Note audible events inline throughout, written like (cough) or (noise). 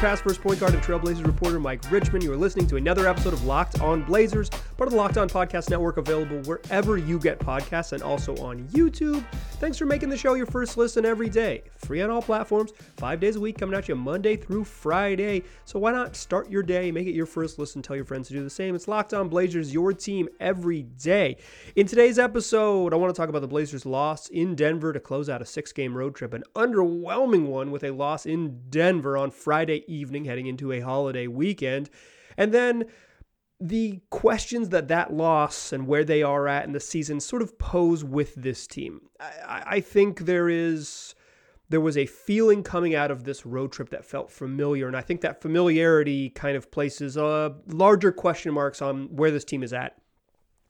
past first point guard and Trailblazers reporter Mike Richman. You are listening to another episode of Locked On Blazers, part of the Locked On Podcast Network, available wherever you get podcasts and also on YouTube. Thanks for making the show your first listen every day. Free on all platforms, five days a week, coming at you Monday through Friday. So why not start your day, make it your first listen, tell your friends to do the same. It's Locked On Blazers, your team every day. In today's episode, I want to talk about the Blazers' loss in Denver to close out a six game road trip, an underwhelming one with a loss in Denver on Friday evening heading into a holiday weekend. And then the questions that that loss and where they are at in the season sort of pose with this team. I, I think there is there was a feeling coming out of this road trip that felt familiar, and I think that familiarity kind of places uh, larger question marks on where this team is at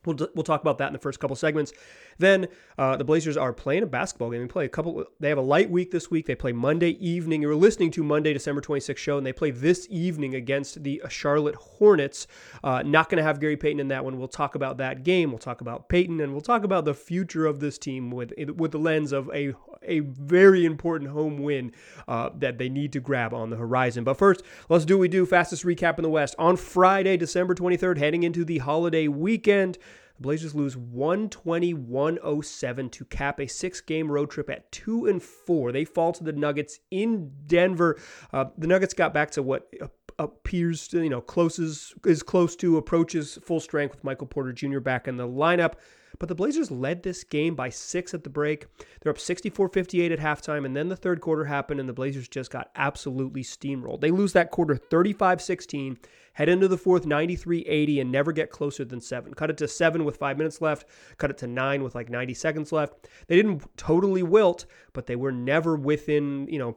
We'll, we'll talk about that in the first couple segments. Then uh, the Blazers are playing a basketball game. They play a couple. They have a light week this week. They play Monday evening. You're listening to Monday, December 26th show, and they play this evening against the Charlotte Hornets. Uh, not going to have Gary Payton in that one. We'll talk about that game. We'll talk about Payton, and we'll talk about the future of this team with with the lens of a a very important home win uh, that they need to grab on the horizon. But first, let's do what we do. Fastest recap in the West on Friday, December 23rd, heading into the holiday weekend. The Blazers lose 120-107 to cap a six-game road trip at two and four. They fall to the Nuggets in Denver. Uh, the Nuggets got back to what appears to, you know, closes, is close to approaches full strength with Michael Porter Jr. back in the lineup. But the Blazers led this game by six at the break. They're up 64 58 at halftime, and then the third quarter happened, and the Blazers just got absolutely steamrolled. They lose that quarter 35 16, head into the fourth 93 80, and never get closer than seven. Cut it to seven with five minutes left, cut it to nine with like 90 seconds left. They didn't totally wilt, but they were never within, you know,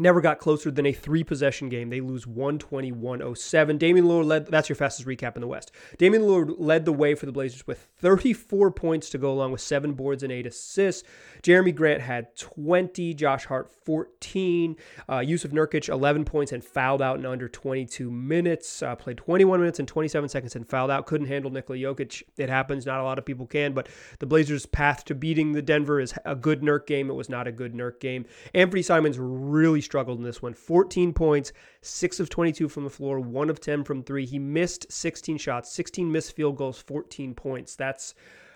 never got closer than a three possession game. They lose 120 107. Damian Lillard led, that's your fastest recap in the West. Damian Lillard led the way for the Blazers with 34 points to go along with seven boards and eight assists. Jerami Grant had 20, Josh Hart 14, uh, Jusuf Nurkic 11 points and fouled out in under 22 minutes. Uh, played 21 minutes and 27 seconds and fouled out. Couldn't handle Nikola Jokic. It happens. Not a lot of people can, but the Blazers' path to beating the Denver is a good Nurk game. It was not a good Nurk game. Anthony Simons really struggled in this one. 14 points, 6 of 22 from the floor, 1 of 10 from 3. He missed 16 shots, 16 missed field goals, 14 points. That's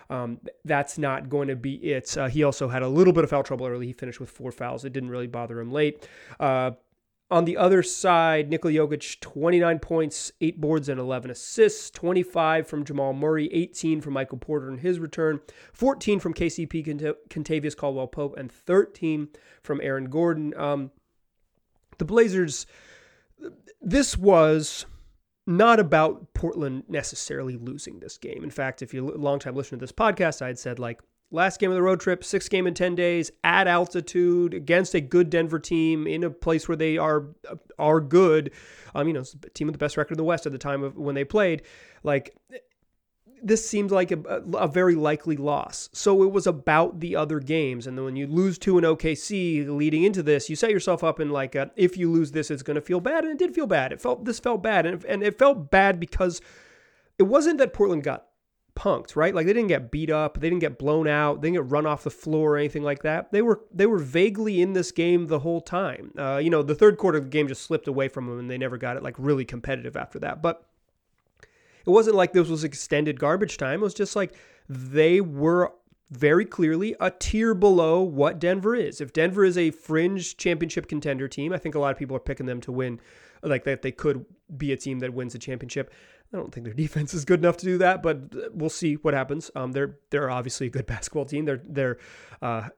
um, that's not going to be it. Uh, he also had a little bit of foul trouble early. He finished with four fouls. It didn't really bother him late. Uh, on the other side, Nikola Jokic, 29 points, 8 boards, and 11 assists. 25 from Jamal Murray, 18 from Michael Porter in his return, 14 from KCP, Kentavious Caldwell Pope, and 13 from Aaron Gordon. Um, the Blazers, this was not about Portland necessarily losing this game. In fact, if you're a long time listener to this podcast, I had said like last game of the road trip, six game in 10 days at altitude against a good Denver team in a place where they are are good. Um, you know, team with the best record in the West at the time of when they played. Like this seemed like a, a, very likely loss. So it was about the other games. And then when you lose to an OKC leading into this, you set yourself up in like, a, if you lose this, it's going to feel bad. And it did feel bad. It felt, this felt bad. And, and it felt bad because it wasn't that Portland got punked, right? Like they didn't get beat up, they didn't get blown out, they didn't get run off the floor or anything like that. They were they were vaguely in this game the whole time. Uh, you know, the third quarter of the game just slipped away from them, and they never got it like really competitive after that. But it wasn't like this was extended garbage time. It was just like they were very clearly a tier below what Denver is. If Denver is a fringe championship contender team, I think a lot of people are picking them to win, like that they could be a team that wins a championship. I don't think their (laughs) defense is good enough to do that, but we'll see what happens. Um, they're they're obviously a good (laughs) basketball team. They're they're uh,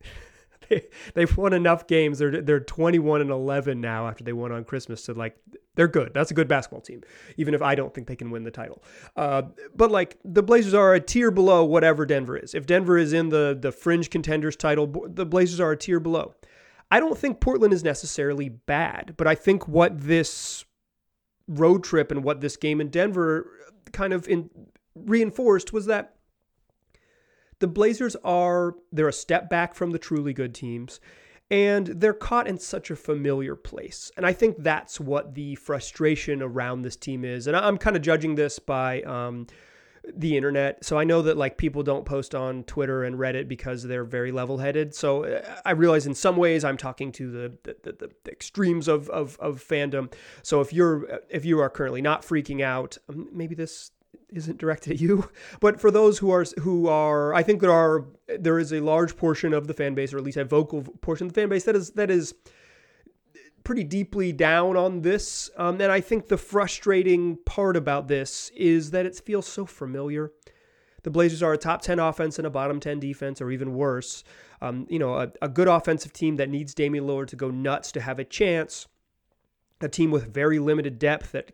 (laughs) they, they've won enough games. They're they're 21 and 11 now after they won on Christmas to like they're good. That's a good basketball team, even if I don't think they can win the title. Uh, but like the Blazers are a tier below whatever Denver is. If Denver is in the the fringe contenders title, the Blazers are a tier below. I don't think Portland is necessarily bad, but I think what this road trip and what this game in Denver kind of in, reinforced was that the Blazers are they're a step back from the truly good teams and they're caught in such a familiar place. And I think that's what the frustration around this team is. And I'm kind of judging this by um, the internet. So I know that like people don't post on Twitter and Reddit because they're very level-headed. So uh, I realize in some ways I'm talking to the the, the, the extremes of, of of fandom. So if you're if you are currently not freaking out, um, maybe this isn't directed at you, (laughs) but for those who are who are, I think there are there is a large portion of the fan base, or at least a vocal portion of the fan base that is that is pretty deeply down on this. Um, and I think the frustrating part about this is that it feels so familiar. The Blazers are a top 10 offense and a bottom 10 defense, or even worse. Um, you know, a, a good offensive team that needs Damian Lillard to go nuts to have a chance a team with very limited depth that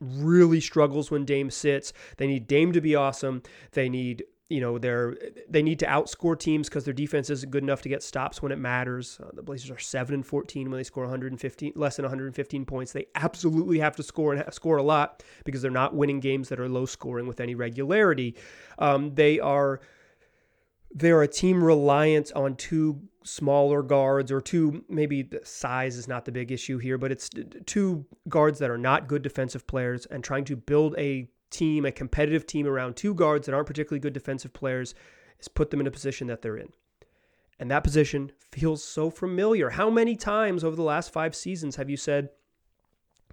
really struggles when Dame sits. They need Dame to be awesome. They need you know they're they need to outscore teams because their defense isn't good enough to get stops when it matters. Uh, the Blazers are seven and fourteen when they score 115 less than 115 points. They absolutely have to score and score a lot because they're not winning games that are low scoring with any regularity. Um, they are they're a team reliant on two smaller guards or two maybe the size is not the big issue here but it's two guards that are not good defensive players and trying to build a team a competitive team around two guards that aren't particularly good defensive players is put them in a position that they're in. And that position feels so familiar. How many times over the last 5 seasons have you said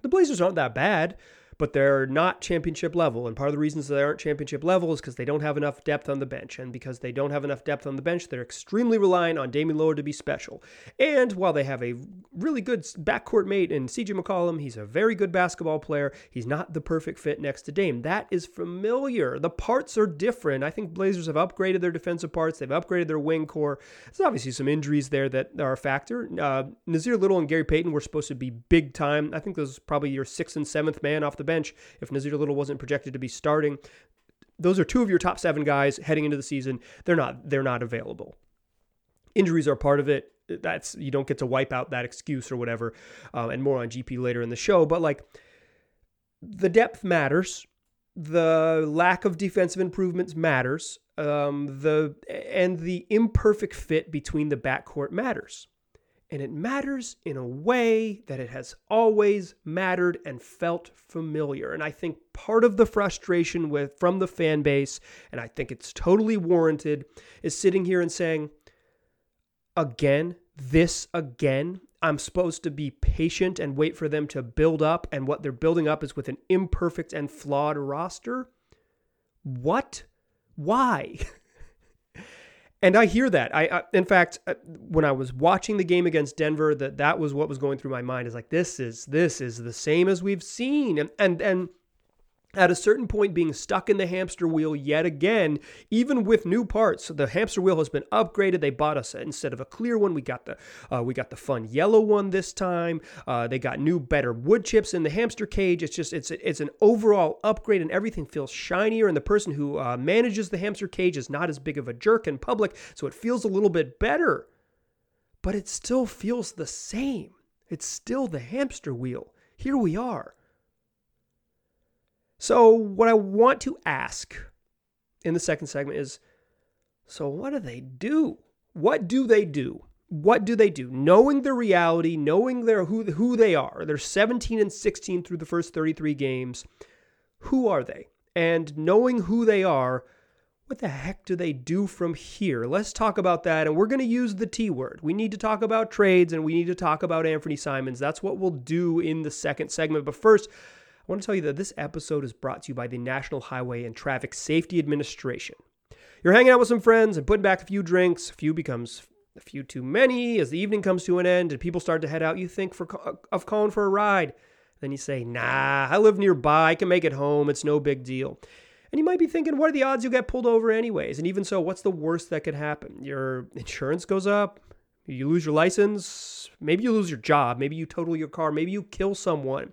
the Blazers aren't that bad but they're not championship level. And part of the reasons they aren't championship level is because they don't have enough depth on the bench. And because they don't have enough depth on the bench, they're extremely reliant on Damian Lillard to be special. And while they have a really good backcourt mate in CJ McCollum, he's a very good basketball player. He's not the perfect fit next to Dame. That is familiar. The parts are different. I think Blazers have upgraded their defensive parts. They've upgraded their wing core. There's obviously some injuries there that are a factor. Uh, Nassir Little and Gary Payton were supposed to be big time. I think those probably your sixth and seventh man off the bench if Nassir Little wasn't projected to be starting. Those are two of your top seven guys heading into the season. They're not they're not available. Injuries are part of it. That's you don't get to wipe out that excuse or whatever. Uh, and more on GP later in the show. But like the depth matters. The lack of defensive improvements matters. Um, the and the imperfect fit between the backcourt matters. And it matters in a way that it has always mattered and felt familiar. And I think part of the frustration with from the fan base, and I think it's totally warranted, is sitting here and saying, again, this again. I'm supposed to be patient and wait for them to build up, and what they're building up is with an imperfect and flawed roster. What? Why? (laughs) And I hear that. I, I, in fact, uh, when I was watching the game against Denver, that that was what was going through my mind. Is like this is this is the same as we've seen, and and and at a certain point being stuck in the hamster wheel yet again, even with new parts. So the hamster wheel has been upgraded. They bought us instead of a clear one, we got the uh, we got the fun yellow one this time. Uh, they got new, better wood chips in the hamster cage. It's just it's it's an overall upgrade, and everything feels shinier. And the person who uh, manages the hamster cage is not as big of a jerk in public, so it feels a little bit better. But it still feels the same. It's still the hamster wheel. Here we are so, what I want to ask in the second segment is so, what do they do? What do they do? What do they do? Knowing the reality, knowing their who who they are. They're 17 and 16 through the first 33 games. Who are they? And knowing who they are, what the heck do they do from here? Let's talk about that. And we're going to use the T word. We need to talk about trades and we need to talk about Anthony Simons. That's what we'll do in the second segment. But first, I want to tell you that this episode is brought to you by the National Highway and Traffic Safety Administration. You're hanging out with some friends and putting back a few drinks. A few becomes a few too many as the evening comes to an end and people start to head out. You think for, of calling for a ride. Then you say, nah, I live nearby. I can make it home. It's no big deal. And you might be thinking, what are the odds you'll get pulled over anyways? And even so, what's the worst that could happen? Your insurance goes up. You lose your license. Maybe you lose your job. Maybe you total your car. Maybe you kill someone.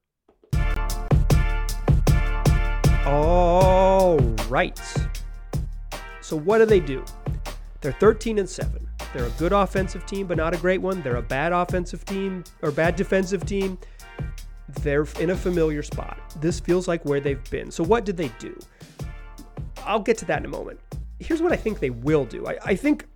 All right. So, what do they do? They're 13 and 7. They're a good offensive team, but not a great one. They're a bad offensive team or bad defensive team. They're in a familiar spot. This feels like where they've been. So, what did they do? I'll get to that in a moment. Here's what I think they will do. I, I think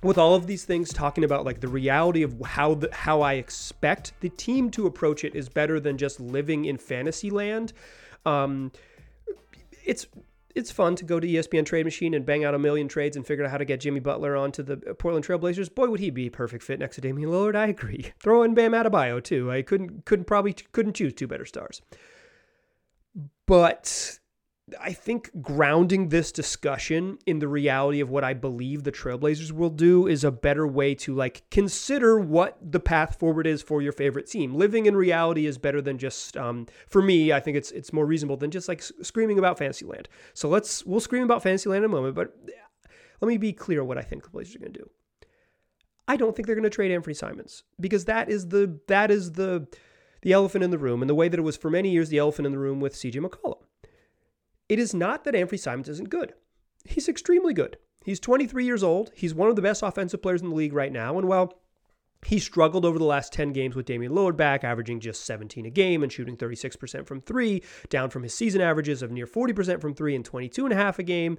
with all of these things talking about like the reality of how the, how I expect the team to approach it is better than just living in fantasy land. Um, it's it's fun to go to ESPN Trade Machine and bang out a million trades and figure out how to get Jimmy Butler onto the Portland Trailblazers. Boy, would he be a perfect fit next to Damian Lillard. I agree. (laughs) Throw in Bam Adebayo too. I couldn't couldn't probably couldn't choose two better stars. But I think grounding this discussion in the reality of what I believe the Trailblazers will do is a better way to like consider what the path forward is for your favorite team. Living in reality is better than just um, for me. I think it's it's more reasonable than just like screaming about Fantasyland. So let's we'll scream about Fantasyland in a moment, but let me be clear what I think the Blazers are going to do. I don't think they're going to trade Anthony Simons because that is the that is the the elephant in the room, and the way that it was for many years the elephant in the room with CJ McCollum. It is not that Anthony Simons isn't good. He's extremely good. He's 23 years old. He's one of the best offensive players in the league right now. And while he struggled over the last 10 games with Damian Lillard back, averaging just 17 a game and shooting 36% from three, down from his season averages of near 40% from three and 22 and a half a game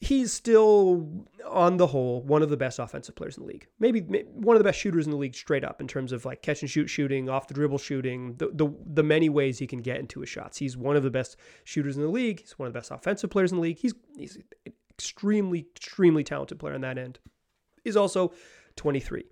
he's still on the whole one of the best offensive players in the league. Maybe one of the best shooters in the league straight up in terms of like catch and shoot shooting, off the dribble shooting, the the, the many ways he can get into his shots. He's one of the best shooters in the league. He's one of the best offensive players in the league. He's he's extremely extremely talented player on that end. He's also 23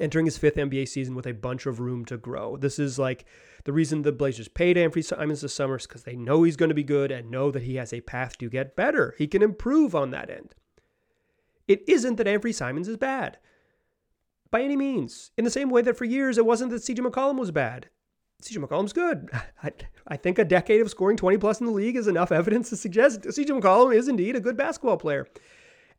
entering his fifth NBA season with a bunch of room to grow. This is like the reason the Blazers paid Anthony Simons this summer is because they know he's going to be good and know that he has a path to get better. He can improve on that end. It isn't that Anthony Simons is bad by any means. In the same way that for years it wasn't that CJ McCollum was bad. CJ McCollum's good. (laughs) I, I think a decade of scoring 20 plus in the league is enough evidence to suggest CJ McCollum is indeed a good basketball player.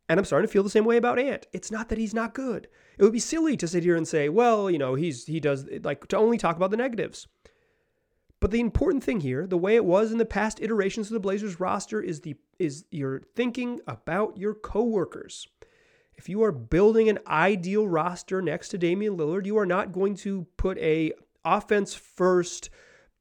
And I'm starting to feel the same way about Ant. It's not that he's not good. It would be silly to sit here and say, well, you know, he's he does like to only talk about the negatives. But the important thing here, the way it was in the past iterations of the Blazers roster, is the is you're thinking about your coworkers. If you are building an ideal roster next to Damian Lillard, you are not going to put a offense first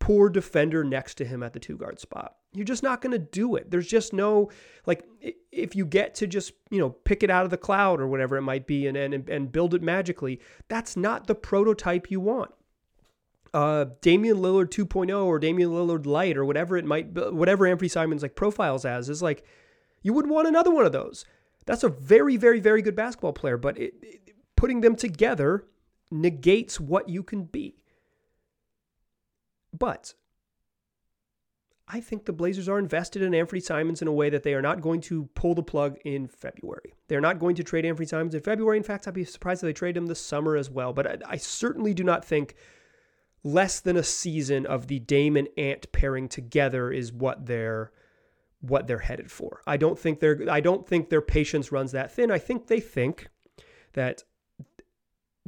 poor defender next to him at the two guard spot. You're just not going to do it. There's just no like if you get to just, you know, pick it out of the cloud or whatever it might be and and, and build it magically, that's not the prototype you want. Uh, Damian Lillard 2.0 or Damian Lillard light or whatever it might whatever Anthony Simons like profiles as is like you wouldn't want another one of those. That's a very very very good basketball player, but it, it, putting them together negates what you can be. But I think the Blazers are invested in Anthony Simons in a way that they are not going to pull the plug in February. They're not going to trade Anthony Simons in February. In fact, I'd be surprised if they trade him this summer as well. But I, I certainly do not think less than a season of the Dame and Ant pairing together is what they're what they're headed for. I don't think they're I don't think their patience runs that thin. I think they think that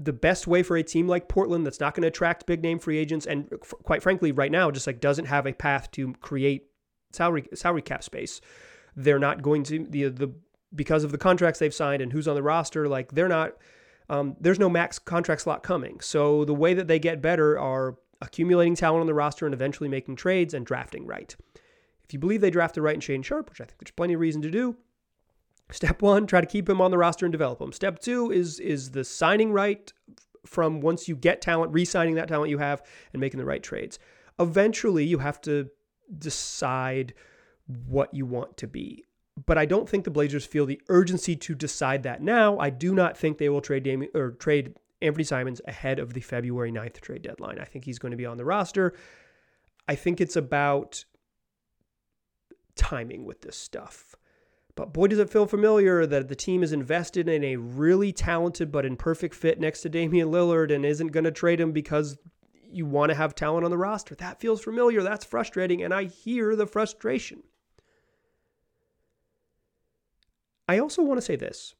the best way for a team like Portland that's not going to attract big name free agents and quite frankly right now just like doesn't have a path to create salary salary cap space. They're not going to the the because of the contracts they've signed and who's on the roster like they're not um, there's no max contract slot coming. So the way that they get better are accumulating talent on the roster and eventually making trades and drafting right. If you believe they drafted right and Shaedon Sharp, which I think there's plenty of reason to do, Step one, try to keep him on the roster and develop him. Step two is is the signing right from once you get talent, re-signing that talent you have and making the right trades. Eventually, you have to decide what you want to be. But I don't think the Blazers feel the urgency to decide that now. I do not think they will trade Damian or trade Anthony Simons ahead of the February 9th trade deadline. I think he's going to be on the roster. I think it's about timing with this stuff. But boy, does it feel familiar that the team is invested in a really talented but imperfect fit next to Damian Lillard and isn't going to trade him because you want to have talent on the roster. That feels familiar. That's frustrating. And I hear the frustration. I also want to say this.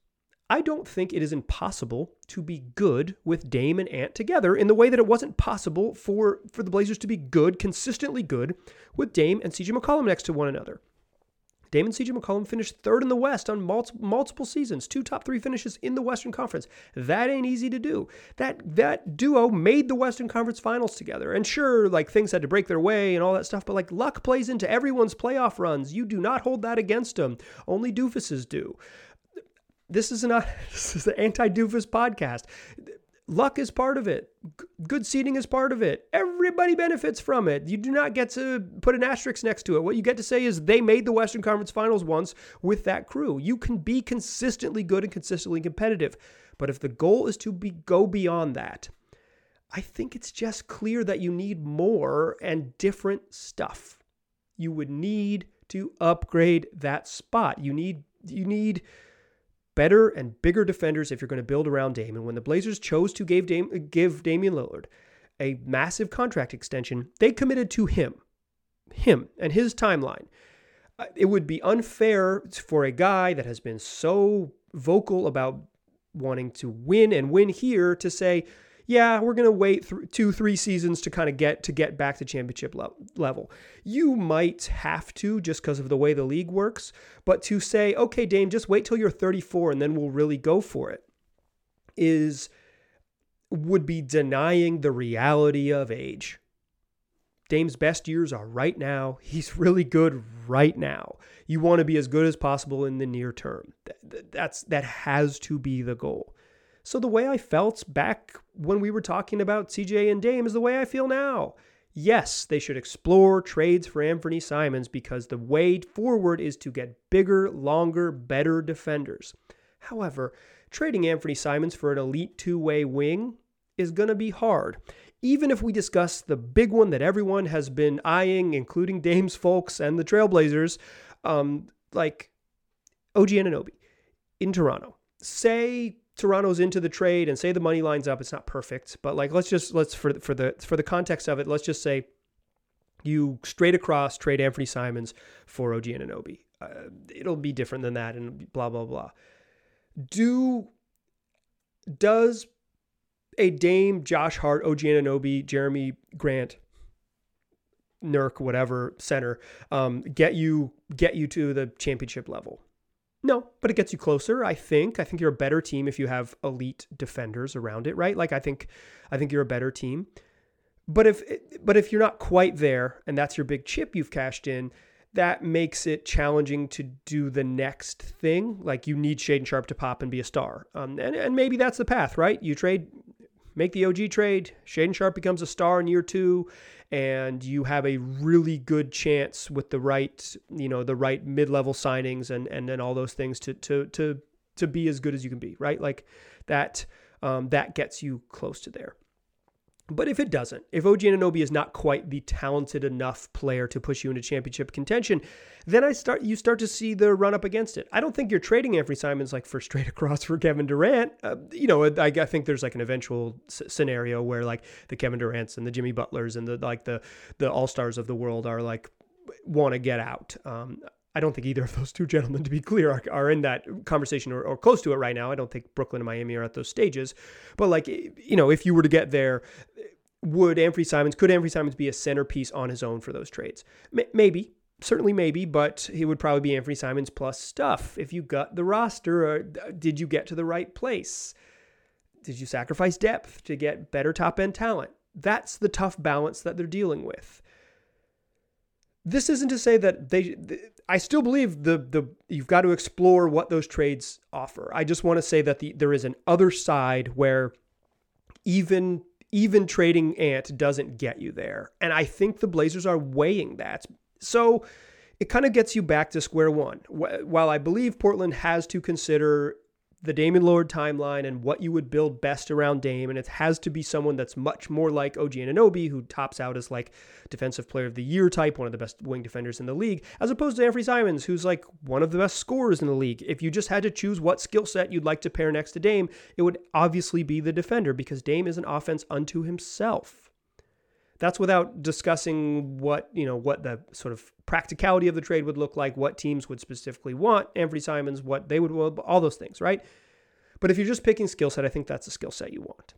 I don't think it is impossible to be good with Dame and Ant together in the way that it wasn't possible for, for the Blazers to be good, consistently good, with Dame and CJ McCollum next to one another. Damon C.J. McCollum finished third in the West on multiple seasons, two top three finishes in the Western Conference. That ain't easy to do. That that duo made the Western Conference Finals together. And sure, like things had to break their way and all that stuff, but like luck plays into everyone's playoff runs. You do not hold that against them. Only doofuses do. This is not (laughs) this is the anti-doofus podcast. Luck is part of it. Good seating is part of it. Everybody benefits from it. You do not get to put an asterisk next to it. What you get to say is they made the Western Conference Finals once with that crew. You can be consistently good and consistently competitive. But if the goal is to be go beyond that, I think it's just clear that you need more and different stuff. You would need to upgrade that spot. You need you need better and bigger defenders if you're going to build around Dame. And when the Blazers chose to give, Dame, give Damian Lillard a massive contract extension, they committed to him, him and his timeline. Uh, it would be unfair for a guy that has been so vocal about wanting to win and win here to say, yeah, we're going to wait th- two, three seasons to kind of get to get back to championship le- level. You might have to just because of the way the league works, but to say, okay, Dame, just wait till you're 34 and then we'll really go for it, is would be denying the reality of age. Dame's best years are right now. He's (laughs) really good right now. You want to be as good as possible in the near term. That's that has to be the goal. So the way I felt back when we were talking about CJ and Dame is the way I feel now. Yes, they should explore trades for Anthony Simons because the way forward is to get bigger, longer, better defenders. However, trading Anthony Simons for an elite two way wing is going to be hard. Even if we discuss the big one that everyone has been eyeing, including Dame's folks and the Trailblazers, um, like OG Anunoby in Toronto. Say Toronto's into the trade and say the money lines up, it's not perfect, but like let's just let's for for the for the context of it, let's just say you straight across trade Anthony Simons for OG Anunoby. Uh, it'll be different than that, and blah blah blah. Do does a Dame, Josh Hart, OG Anunoby, Jerami Grant, Nurk, whatever center, um, get you get you to the championship level? No, but it gets you closer, I think. I think you're a better team if you have elite defenders around it, right? Like I think I think you're a better team. But if but if you're not quite there and that's your big chip you've cashed in, that makes it challenging to do the next thing. Like you need Shaedon Sharp to pop and be a star. Um, and, and maybe that's the path, right? You trade, make the OG trade. Shaedon Sharp becomes a star in year two, and you have a really good chance with the right, you know, the right mid-level signings and and then all those things to to to to be as good as you can be, right? Like that um, that gets you close to there. But if it doesn't, if OG Anunoby is not quite the talented enough player to push you into championship contention, then I start you start to see the run up against it. I don't think you're trading Anthony Simons like for straight (laughs) across for Kevin Durant. Uh, you know, I, I, think there's like an eventual s- scenario where like the Kevin Durants and the Jimmy Butlers and the like the the all stars of the world are like want to get out. Um, I don't think either of those two gentlemen, (laughs) to be clear, are, are in that conversation or, or, close to it right now. I don't think Brooklyn and Miami are at those stages. But like, you know, if you were to get there, would Anthony Simons, could Anthony Simons be a centerpiece on his own for those trades? M- maybe, certainly maybe, but he would probably be Anthony Simons plus stuff. If you got the roster, or did you get to the right place? Did you sacrifice depth to get better top end talent? That's the tough balance that they're dealing with this isn't to say that they I still believe the the you've got to explore what those trades offer. I just want to say that the there is an other side where even even trading Ant doesn't get you there. And I think the Blazers are weighing that. So it kind of gets you back to square one. While I believe Portland has to consider the Damian Lillard timeline and what you would build best around Dame. And it has to be someone that's much more like OG Anunoby, who tops out as like defensive player of the year type, one of the best wing defenders in the league, as opposed to Anthony Simons, who's like one of the best scorers in the league. If you just had to choose what skill set you'd like to pair next to Dame, it would obviously be the defender because Dame is an offense unto himself. That's without discussing what, you know, what the sort of practicality of the trade would look like, what teams would specifically want Anthony Simons, what they would, all those things, right? But if you're just picking skill set, I think that's the skill set you want.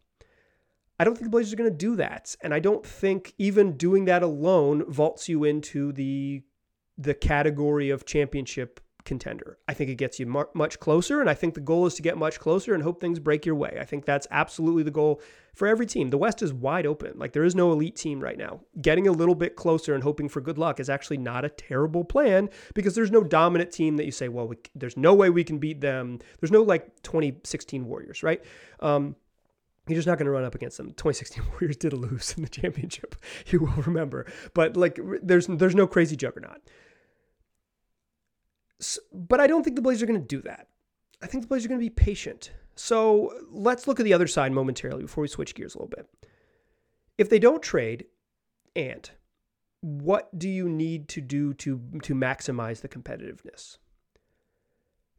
I don't think the Blazers are going to do that. And I don't think even doing that alone vaults you into the the category of championship contender. I think it gets you much closer, and I think the goal is to get much closer and hope things break your way. I think that's absolutely the goal for every team. The West is wide open. Like there is no elite team right now. Getting a little bit closer and hoping for good luck is actually not a terrible plan because there's no dominant team that you say, well, we, there's no way we can beat them. There's no like 2016 Warriors, right? Um, you're just not going to run up against them. 2016 (laughs) Warriors did lose in the championship. (laughs) You will remember, but like there's there's no crazy juggernaut but I don't think the Blazers are going to do that. I think the Blazers are going to be patient. So let's look at the other side momentarily before we switch gears a little bit. If they don't trade Ant, what do you need to do to to maximize the competitiveness?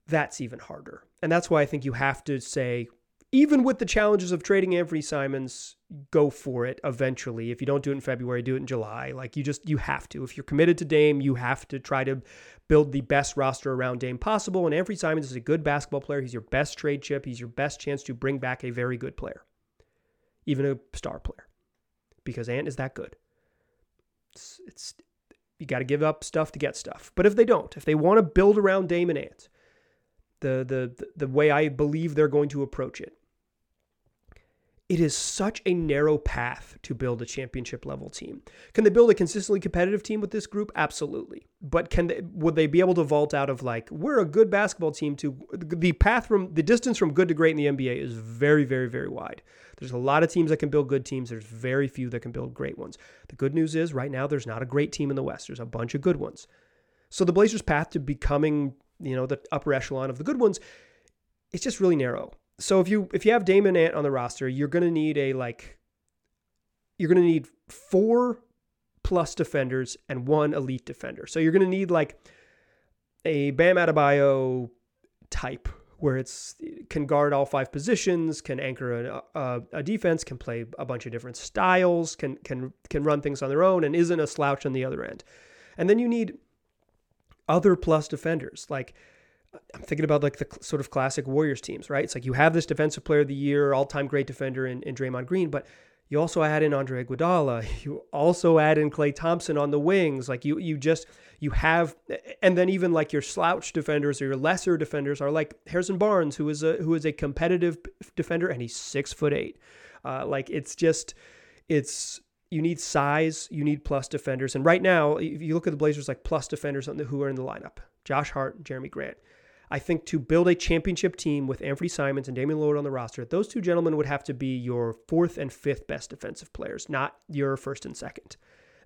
That's even harder. And that's why I think you have to say even with the challenges of trading Anthony Simons, go for it eventually. If you don't do it in February, do it in July. Like you just you have to. If you're committed to Dame, you have to try to build the best roster around Dame possible. And Anthony Simons is a good basketball player. He's your best trade chip. He's your best chance to bring back a very good player, even a star player, because Ant is that good. It's, it's you got to give up stuff to get stuff. But if they don't, if they want to build around Dame and Ant, the the the way I believe they're going to approach it it is such a narrow path to build a championship level team. Can they build a consistently competitive team with this group? Absolutely. But can they would they be able to vault out of like we're a good basketball team to the path from the distance from good to great in the NBA is very very very wide. There's a lot of teams that can build good teams, there's very few that can build great ones. The good news is right now there's not a great team in the West. There's a bunch of good ones. So the Blazers path to becoming, you know, the upper echelon of the good ones it's just really narrow so if you if you have Damon Ant on the roster, you're to need a like you're to need four plus defenders and one elite defender. So you're to need like a Bam Adebayo type where it's can guard all five positions, can anchor a, a, a, defense, can play a bunch of different styles, can can can run things on their own, and isn't a slouch on the other end. And then you need other plus defenders like I'm thinking about like the sort of classic Warriors teams, right? It's like you have this defensive player of the year, all time great defender in, in Draymond Green, but you also add in Andre Iguodala. (laughs) You also add in Klay Thompson on the wings. Like you, you just you have, and then even like your slouch defenders or your lesser defenders are like Harrison Barnes, who is a who is a competitive defender, and he's six foot eight. Uh, like it's just, it's you need size, you need plus defenders, and right now, if you look at the Blazers, like plus defenders on the, who are in the lineup: Josh Hart, Jerami Grant. I think to build a championship team with Anthony Simons and Damian Lillard on the roster, those two gentlemen would have to be your fourth and fifth best defensive players, not your first and second.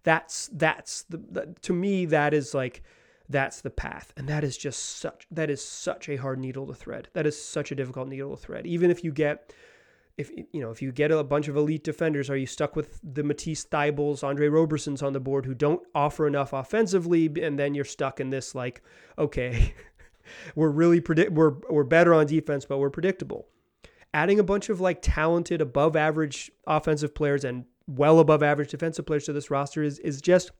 That's that's the, the to me that is like that's the path. And that is just such that is such a hard needle to thread. That is such a difficult needle to thread. Even if you get if you know if you get a bunch of elite defenders are you stuck with the Matisse Thybulles, Andre Robersons on the board who don't offer enough offensively and then you're stuck in this like okay we're really predict we're we're better on defense, but we're predictable. Adding a bunch of like talented, above average offensive players and well above average defensive players to this roster is is just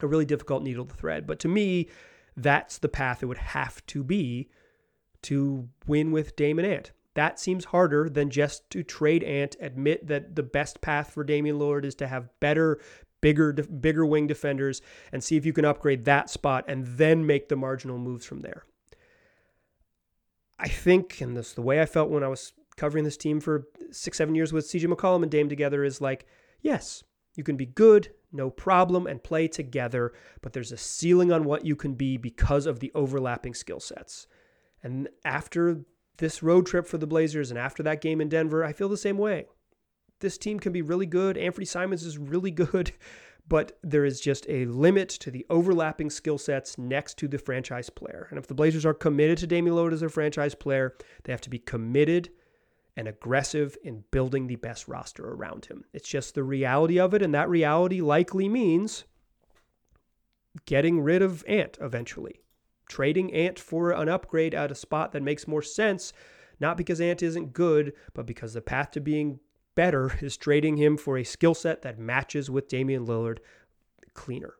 a really difficult needle to thread. But to me, that's the path it would have to be to win with Damon Ant. That seems harder than just to trade Ant, admit that the best path for Damian Lillard is to have better, bigger, bigger wing defenders, and see if you can upgrade that spot and then make the marginal moves from there. I think, and this the way I felt when I was covering this team for six, seven years with CJ McCollum and Dame together is like, yes, you can be good, no problem, and play together, but there's a ceiling on what you can be because of the overlapping skill sets. And after this road trip for the Blazers and after that game in Denver, I feel the same way. This team can be really good. Anthony Simons is really (laughs) good but there is just a limit to the overlapping skill sets next to the franchise player. And if the Blazers are committed to Damian Lillard as their franchise player, they have to be committed and aggressive in building the best roster around him. It's just the reality of it, and that reality likely means getting rid of Ant eventually. Trading Ant for an upgrade at a spot that makes more sense, not because Ant isn't good, but because the path to being better is trading him for a skill set that matches with Damian Lillard cleaner.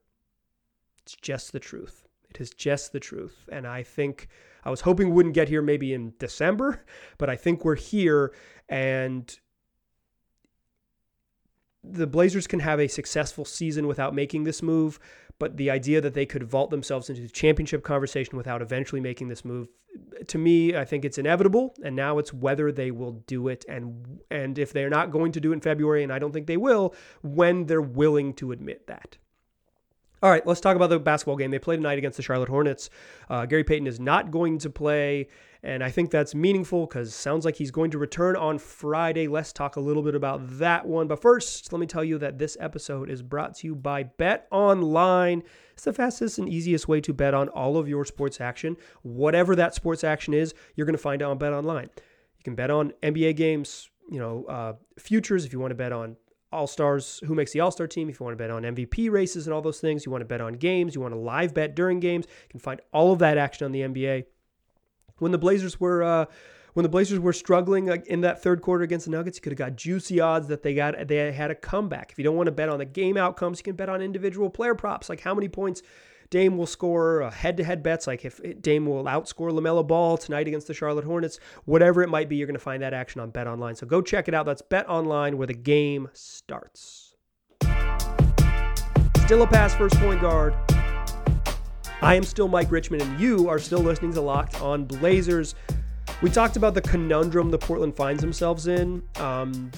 It's just the truth. It is just the truth. And I think I was hoping we wouldn't get here maybe in December, but I think we're here and the Blazers can have a successful season without making this move, but the idea that they could vault themselves into the championship conversation without eventually making this move, to me, I think it's inevitable. And now it's whether they will do it, and and if they're not going to do it in February, and I don't think they will, when they're willing to admit that. All right, let's talk about the basketball game. They played tonight against the Charlotte Hornets. Uh, Gary Payton is not going to play, and I think that's meaningful because sounds like he's going to return on Friday. Let's talk a little bit about that one. But first, let me tell you that this episode is brought to you by Bet Online. It's the fastest and easiest way to bet on all of your sports action. Whatever that sports action is, you're going to find it on Bet Online. You can bet on NBA games, you know, uh, futures if you want to bet on all Stars, who makes the All Star team. If you want to bet on MVP races and all those things, you want to bet on games, you want to live bet during games, you can find all of that action on the NBA. When the Blazers were uh, when the Blazers were struggling in that third quarter against the Nuggets, you could have got juicy odds that they got they had a comeback. If you don't want to bet on the game outcomes, you can bet on individual player props, like how many points Dame will score head to head bets, like if Dame will outscore LaMelo Ball tonight against the Charlotte Hornets, whatever it might be, you're going to find that action on Bet Online. So go check it out. That's Bet Online where the game starts. Still a pass first point guard. I am still Mike Richman, and you are still listening to Locked on Blazers. We talked about the conundrum the Portland finds themselves in. Um,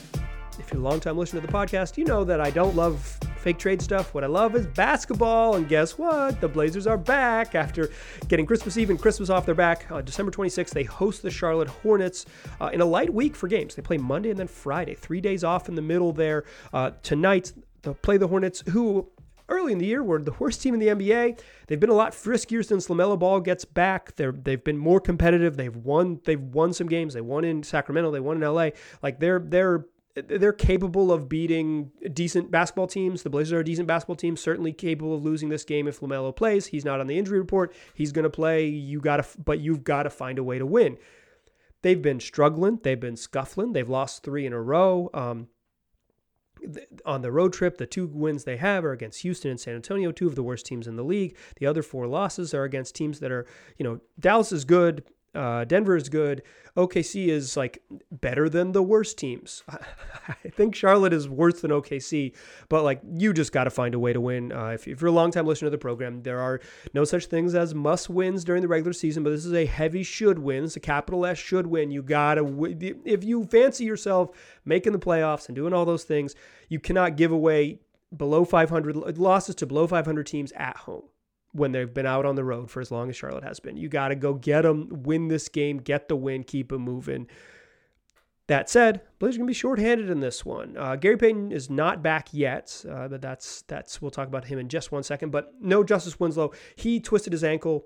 if you're a long time listener to the podcast, you know that I don't love fake trade stuff. What I love is basketball. And guess what? The Blazers are back after getting Christmas Eve and Christmas off their back. Uh, December 26th, they host the Charlotte Hornets uh, in a light week for games. They play Monday and then Friday, three days off in the middle there. Uh, tonight, they'll play the Hornets, who early in the year were the worst team in the NBA. They've been a lot friskier since LaMelo Ball gets back. They're they've been more competitive. They've won they've won some games. They won in Sacramento. They won in LA. Like they're they're they're capable of beating decent basketball teams. The Blazers are a decent basketball team, certainly capable of losing this game if LaMelo plays. He's not on the injury report. He's going to play. You got to but you've got to find a way to win. They've been struggling, they've been scuffling. They've lost 3 in a row. Um, on the road trip, the two wins they have are against Houston and San Antonio, two of the worst teams in the league. The other four losses are against teams that are, you know, Dallas is good, uh, Denver is good. OKC is like better than the worst teams. (laughs) I think Charlotte is worse than OKC, but like you just got to find a way to win. Uh, if, if, you're a long time listener to the program, there are no such things as must wins during the regular season, but this is a heavy should wins. A capital S should win. You got to, if you fancy yourself making the playoffs and doing all those things, you cannot give away below 500 losses to below 500 teams at home when they've been out on the road for as long as Charlotte has been. You got to go get them, win this game, get the win, keep them moving. That said, Blazers going to be shorthanded in this one. Uh, Gary Payton is not back yet, uh, but that's that's we'll talk about him in just one second. But no Justice Winslow. He twisted his ankle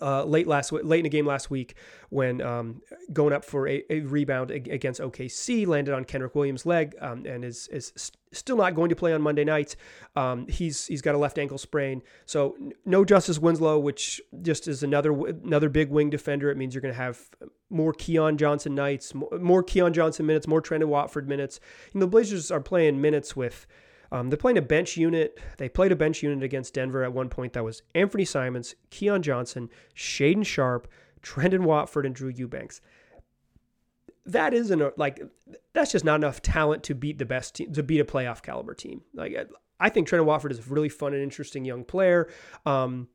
uh, late last late in the game last week when um, going up for a, a, rebound against OKC landed on Kenrich Williams' leg um, and is is still not going to play on Monday night. Um, he's he's got a left ankle sprain, so no Justice Winslow, which just is another another big wing defender. It means you're going to have more Keon Johnson nights, more, more Keon Johnson minutes, more Trendon Watford minutes. You know, the Blazers are playing minutes with um, they're playing a bench unit. They played a bench unit against Denver at one point that was Anthony Simons, Keon Johnson, Shaedon Sharp, Trendon Watford, and Drew Eubanks. That isn't like that's just not enough talent to beat the best team to beat a playoff caliber team. Like I think Trendon Watford is a really fun and interesting young player. Um,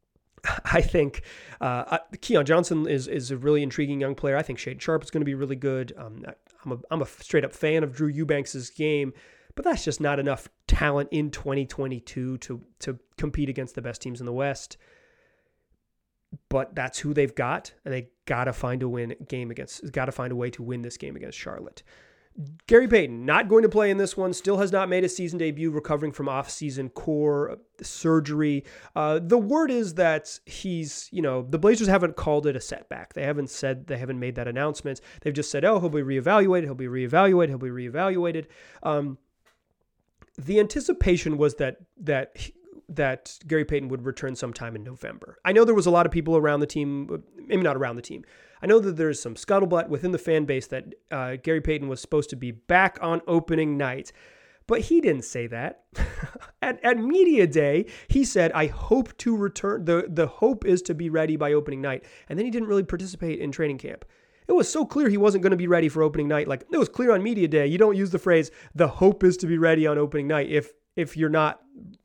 (laughs) I think uh, Keon Johnson is is a really intriguing young player. I think Shade Sharp is going to be really good. Um, I'm a I'm a straight up fan of Drew Eubanks' game but that's just not enough talent in 2022 to to compete against the best teams in the West. But that's who they've got, and they got to find a win game against. Got to find a way to win this game against Charlotte. Gary Payton not going to play in this one. Still has not made a season debut, recovering from off-season core surgery. Uh, the word is that he's, you know, the Blazers haven't called it a setback. They haven't said they haven't made that announcement. They've just said, oh, he'll be reevaluated. He'll be reevaluated. He'll be reevaluated. Um, the anticipation was that that that Gary Payton would return sometime in November. I know there was a lot of people around the team, maybe not around the team. I know that there's some scuttlebutt within the fan base that uh, Gary Payton was supposed to be back on opening night. But he didn't say that. (laughs) at, at media day, he said, "I hope to return. the The hope is to be ready by opening night." And then he didn't really participate in training camp. it was so clear he wasn't going to be ready for opening night. Like it was clear on media day. You don't use the phrase "the hope is to be ready on opening night" if if you're not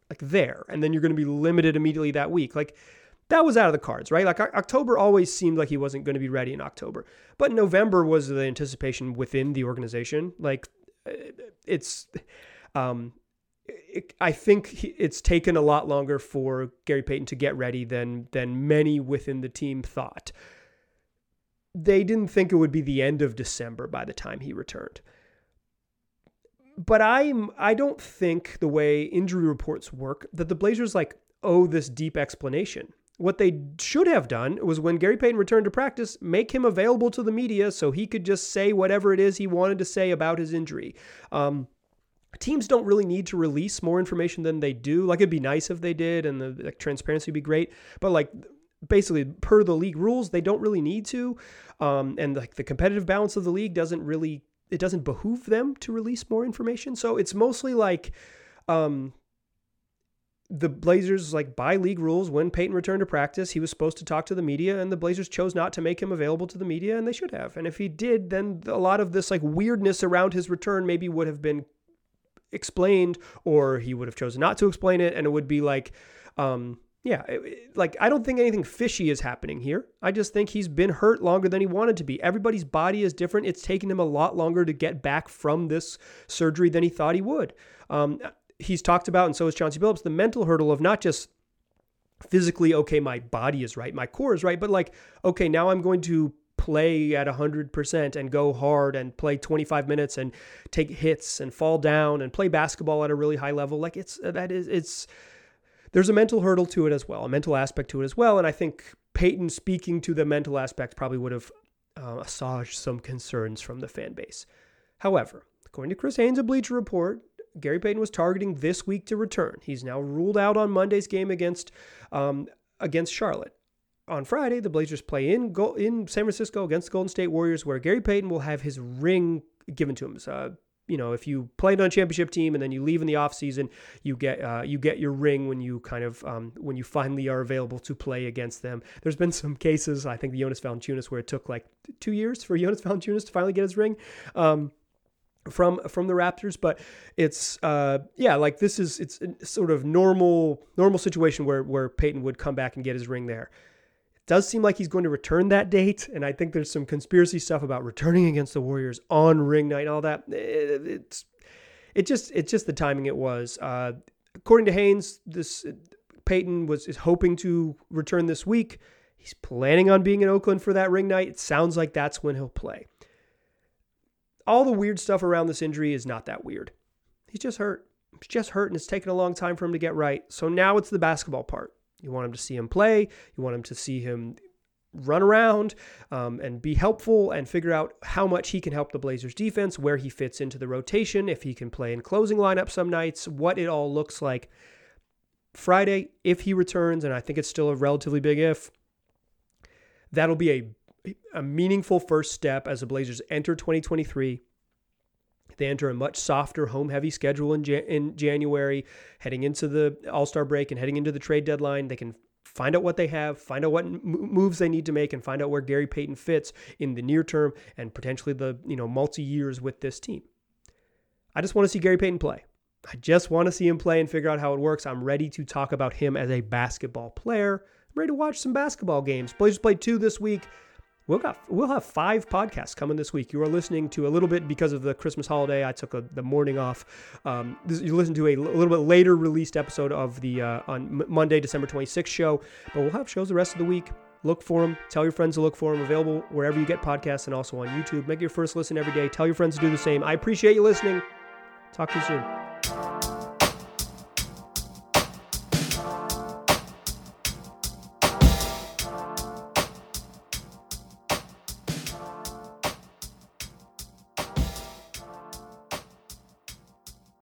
like there, and then you're going to be limited immediately that week. Like that was out of the cards, right? Like October always seemed like he wasn't going to be ready in October, but November was the anticipation within the organization. Like it's, um, I think it's taken a lot longer for Gary Payton to get ready than than many within the team thought. They didn't think it would be the end of December by the time he returned. But I'm I don't think the way injury reports work that the Blazers like owe this deep explanation. What they should have done was when Gary Payton returned to practice, make him available to the media so he could just say whatever it is he wanted to say about his injury. Um, teams don't really need to release more information than they do. Like it'd be nice if they did, and the like, transparency would be great. But like basically per the league rules, they don't really need to. Um, and like the competitive balance of the league doesn't really it doesn't behoove them to release more information. So it's mostly like um, the Blazers, like by league rules, when Payton returned to practice, he was supposed to talk to the media, and the Blazers chose not to make him available to the media, and they should have. And if he did, then a lot of this like weirdness around his return maybe would have been explained, or he would have chosen not to explain it, and it would be like, um, yeah, like I don't think anything fishy is happening here. I just think he's been hurt longer than he wanted to be. Everybody's body is different. It's taken him a lot longer to get back from this surgery than he thought he would. Um, he's talked about, and so has Chauncey Billups, the mental hurdle of not just physically, okay, my body is right, my core is right, but like, okay, now I'm going to play at 100% and go hard and play 25 minutes and take hits and fall down and play basketball at a really high level. Like, it's that is, it's, there's a mental hurdle to it as well, a mental aspect to it as well. And I think Payton speaking to the mental aspect probably would have uh, assuaged some concerns from the fan base. However, according to Chris Haynes of Bleacher Report, Gary Payton was targeting this week to return. He's now ruled out on Monday's game against um, against Charlotte. On Friday, the Blazers play in go- in San Francisco against the Golden State Warriors, where Gary Payton will have his ring given to him. You know, if you played on championship team and then you leave in the offseason, you get uh, you get your ring when you kind of um, when you finally are available to play against them. There's been some cases, I think the Jonas Valanciunas, where it took like two years for (laughs) Jonas Valanciunas to finally get his ring. Um, from from the Raptors, but it's uh yeah, like this is it's sort of normal normal situation where where Payton would come back and get his ring there. Does seem like he's going to return that date, and I think there's some conspiracy stuff about returning against the Warriors on ring night and all that. It, it's it just it's just the timing it was. Uh, according to Haynes, this Payton was is hoping to return this week. He's planning on being in Oakland for that ring night. It sounds like that's when he'll play all the weird stuff around this injury is not that weird. He's just hurt. He's just hurt, and it's taken a long time for him to get right. So now it's the basketball part. You want him to see him play. You want him to see him run around um, and be helpful and figure out how much he can help the Blazers defense, where he fits into the rotation, if he can play in closing lineup some nights, what it all looks like. Friday, if he returns, and I think it's still a relatively big if, that'll be a a meaningful first step as the Blazers enter 2023. They enter a much softer, home heavy schedule in, in January, heading into the All Star break and heading into the trade deadline. They can find out what they have, find out what moves they need to make, and find out where Gary Payton fits in the near term and potentially the you know multi years with this team. I just want to see Gary Payton play. I just want to see him play and figure out how it works. I'm ready to talk about him as a basketball player. I'm ready to watch some basketball games. Blazers played two this week. We'll got we'll have five podcasts coming this week. You are listening to a little bit because of the Christmas holiday. I took a, the morning off. Um, this, you listen to a, little bit later released episode of the uh, on Monday, December 26th show. But we'll have shows the rest of the week. Look for them. Tell your friends to look for them. Available wherever you get podcasts and also on YouTube. Make your first listen every day. Tell your friends to do the same. I appreciate you listening. Talk to you soon.